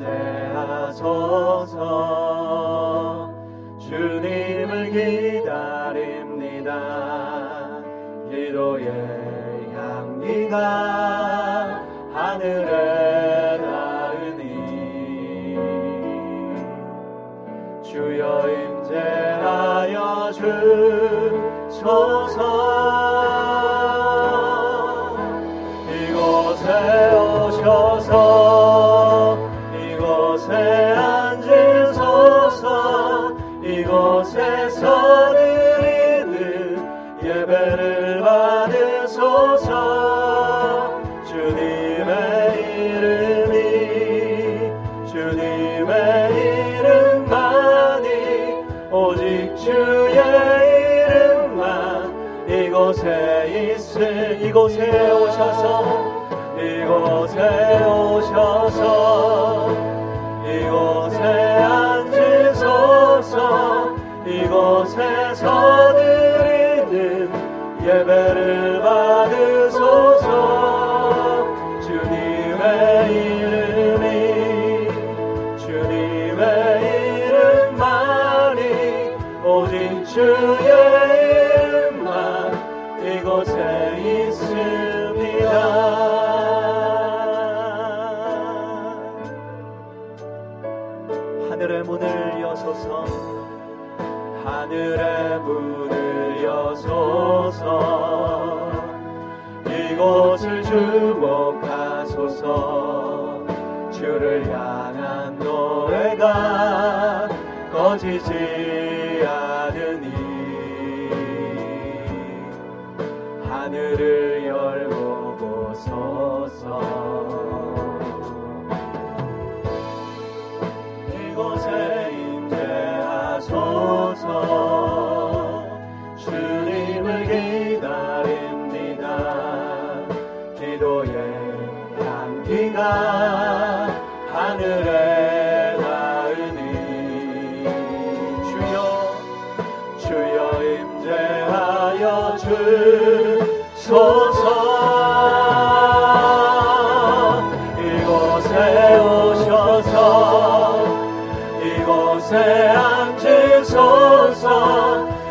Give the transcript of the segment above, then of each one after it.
임재하소서. 주님을 기다립니다. 기도의 향기가 하늘에 닿으니. 주여 임재하여 주소서 이곳에 하늘의 문을 여소서. 이곳을 주목하소서. 주를 향한 노래가 꺼지지 않으니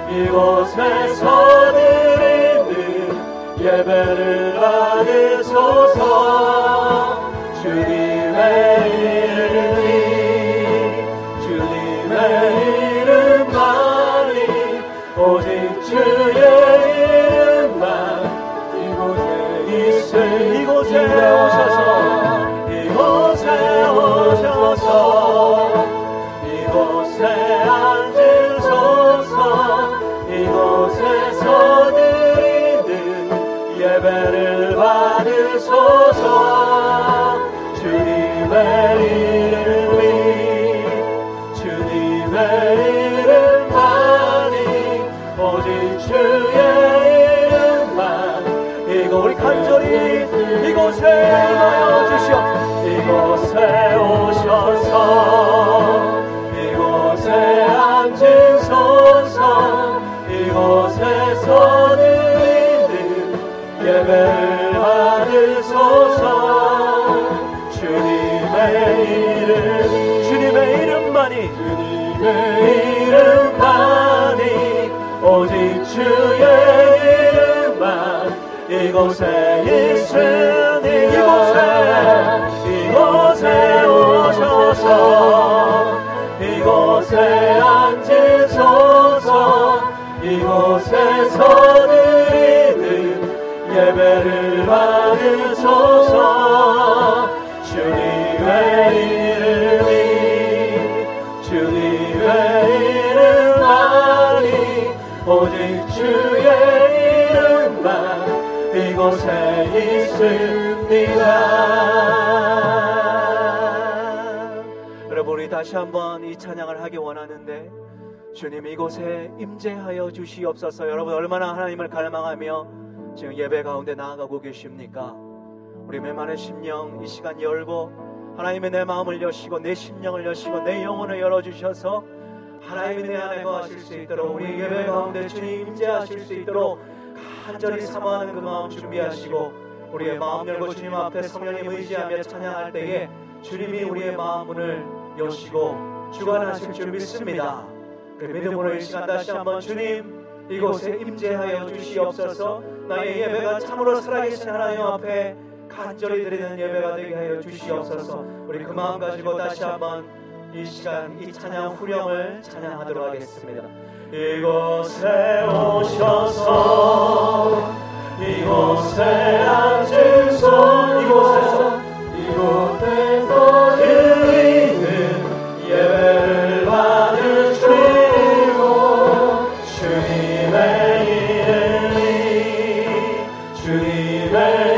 이곳에서 드리는 예배를 받으소서. 주님의 이름이 주님의 이름만이 오직 주의 이름만 이곳에 있을 이곳에 오셔서 이곳에 오셔서 오직 주의 이름만 이곳 우리 간절히 이곳에 임하여 주시옵소서 이곳에 오셔서 이곳에 앉으소서 이곳에 서 드리는 예배를 받으소서. 주님의 이름 주님의 이름만이 주님의 이곳에 있으니 이곳에 이곳에 오셔서 이곳에 앉으소서 이곳에서 드리는 예배를 받으소서 있습니다 여러분 우리 다시 한번 이 찬양을 하기 원하는데 주님 이곳에 임재하여 주시옵소서. 여러분 얼마나 하나님을 갈망하며 지금 예배 가운데 나아가고 계십니까? 우리 메마른 심령 이 시간 열고 하나님의 내 마음을 여시고 내 심령을 여시고 내 영혼을 열어 주셔서 하나님이 내 안에 거하실 수 있도록 우리 예배 가운데 주님 임재하실 수 있도록 간절히 사모하는 그 마음 준비하시고 우리의 마음 열고 주님 앞에 성령님 의지하며 찬양할 때에 주님이 우리의 마음을 여시고 주관하실 줄 믿습니다. 그 믿음으로 이 시간 다시 한번 주님 이곳에 임재하여 주시옵소서. 나의 예배가 참으로 살아계신 하나님 앞에 간절히 드리는 예배가 되게 하여 주시옵소서. 우리 그 마음 가지고 다시 한번 이 시간 이 찬양 후령을 찬양하도록 하겠습니다. 이곳에 오셔서 이곳에 앉으소 이곳에서 이곳에서 드리는 예배를 받으시고 주님의 이름이 주님의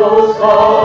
받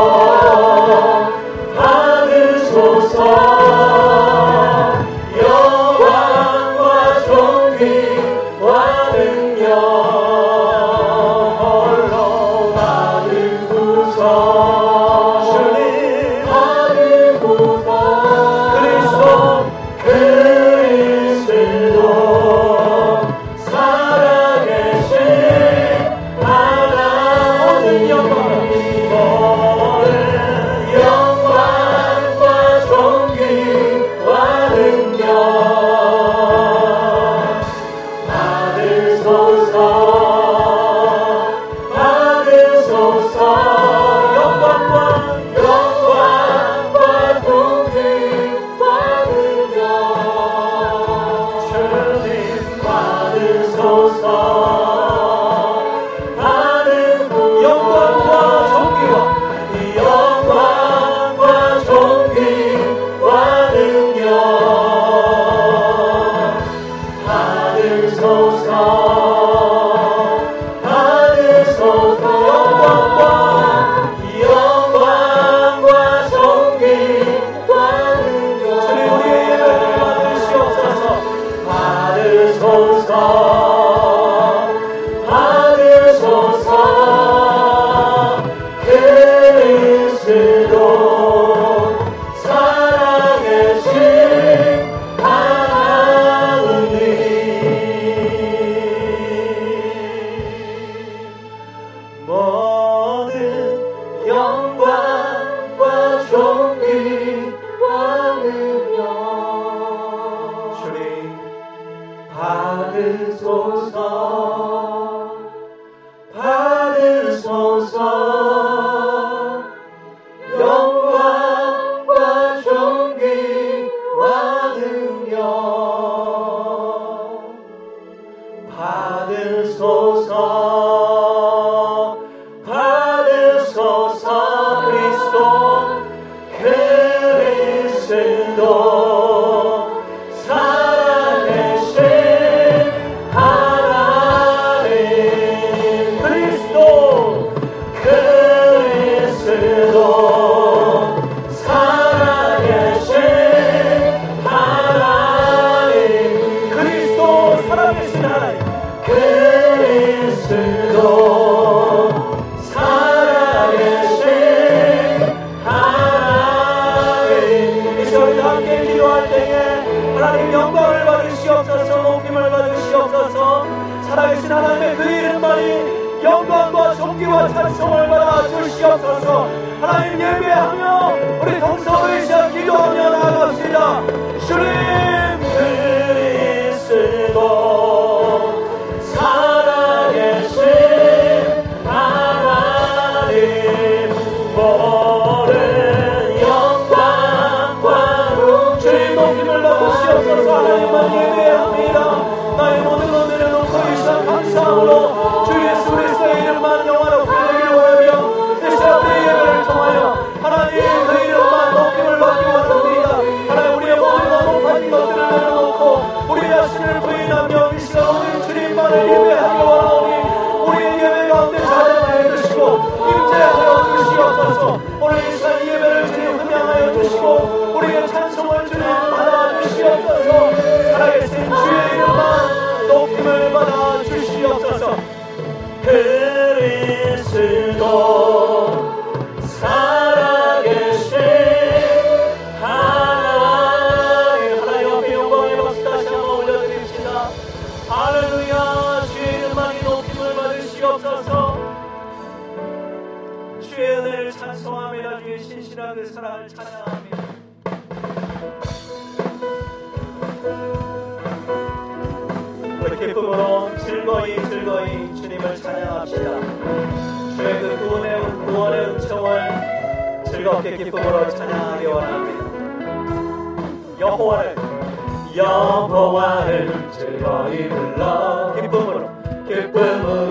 즐거이 불러 기쁨으로 기쁨으로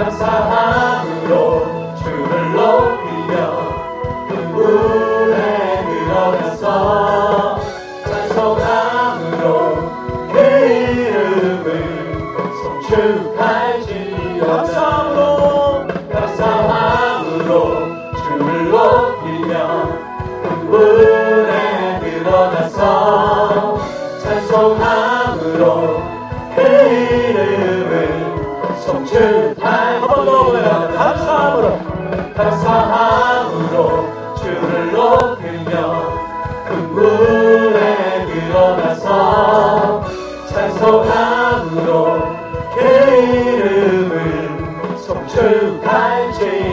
That's how 그 이름을 송축할지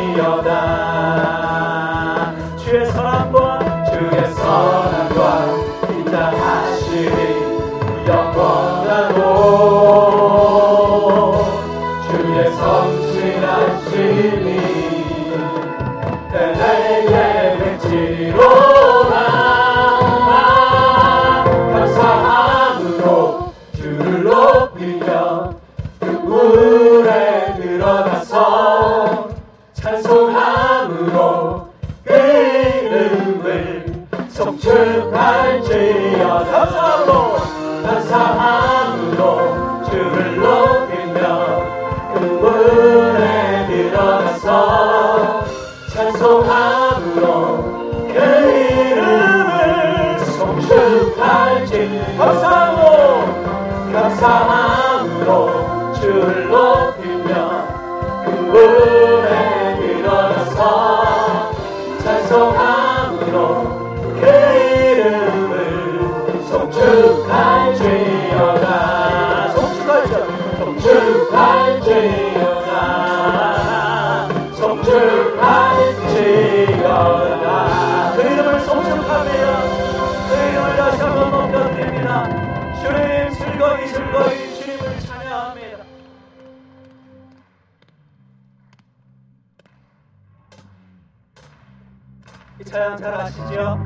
이 차양 잘 아시죠?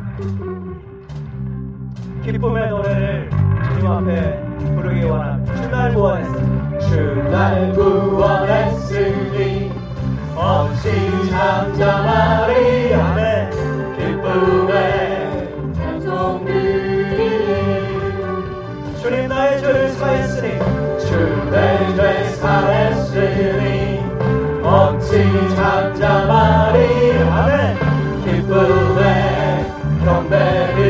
기쁨의 노래를 주님 앞에 부르기 원합니다. 주날 구원했으니 주날 구원했으니 어찌 잠자 마리아 네. 기쁨의 찬송들이 주님 나의 죄를 사했으니 주내 죄 사했으니 어찌 잠자 마리아 부르네 담배를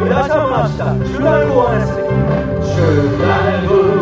우리 주날 구원했으니 주날 구원했으니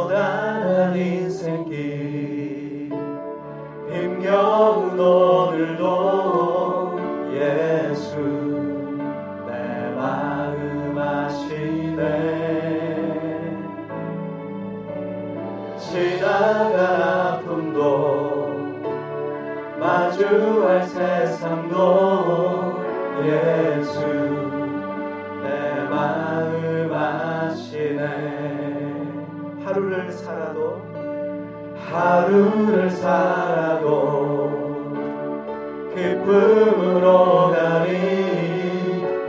떠나는 인생길. 힘겨운 오늘도 예수 내 마음 아시네. 지나가 아픔도 마주할 세상도 예수 내 마음 아시네. 하루를 살아도 하루를 살아도 기쁨으로 가니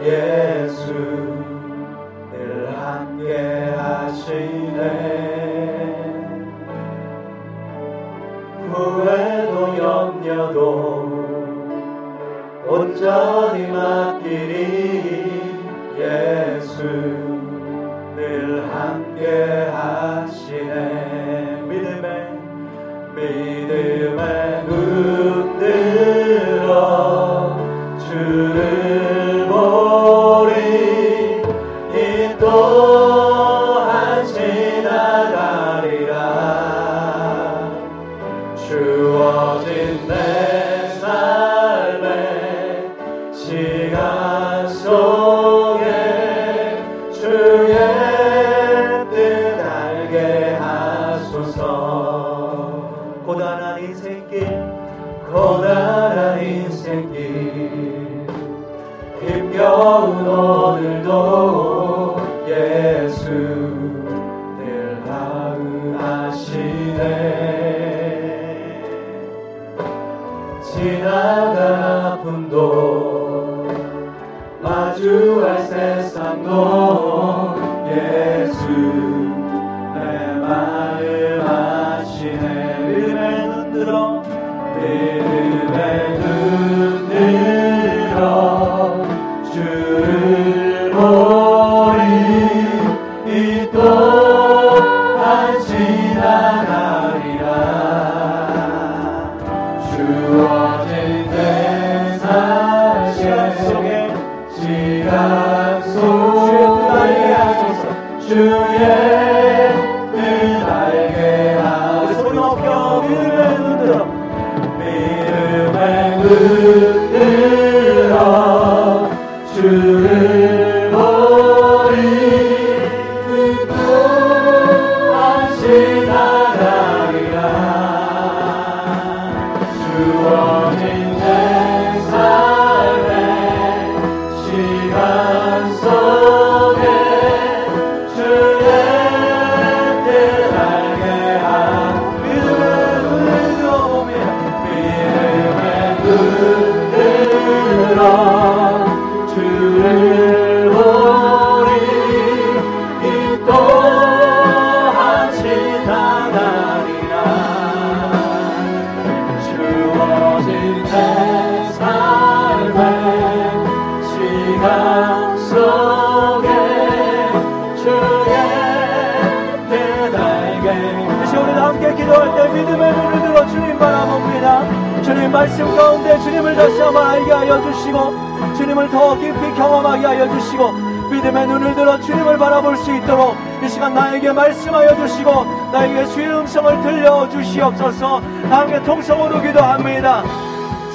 예수 늘 함께 하시네. 후회도 염려도 온전히 맡기리 예수 늘 함께 하시네. 믿음의 믿음의 고단한 인생길 고단한 인생길. 힘겨운 오늘도 예수 늘 하루하시네. 지나간 아픔도 마주할 세상도 예 믿 믿 말씀 가운데 주님을 다시 한번 알게 하여 주시고 주님을 더 깊이 경험하게 하여 주시고 믿음의 눈을 들어 주님을 바라볼 수 있도록 이 시간 나에게 말씀하여 주시고 나에게 주의 음성을 들려 주시옵소서. 다 함께 통성으로 기도합니다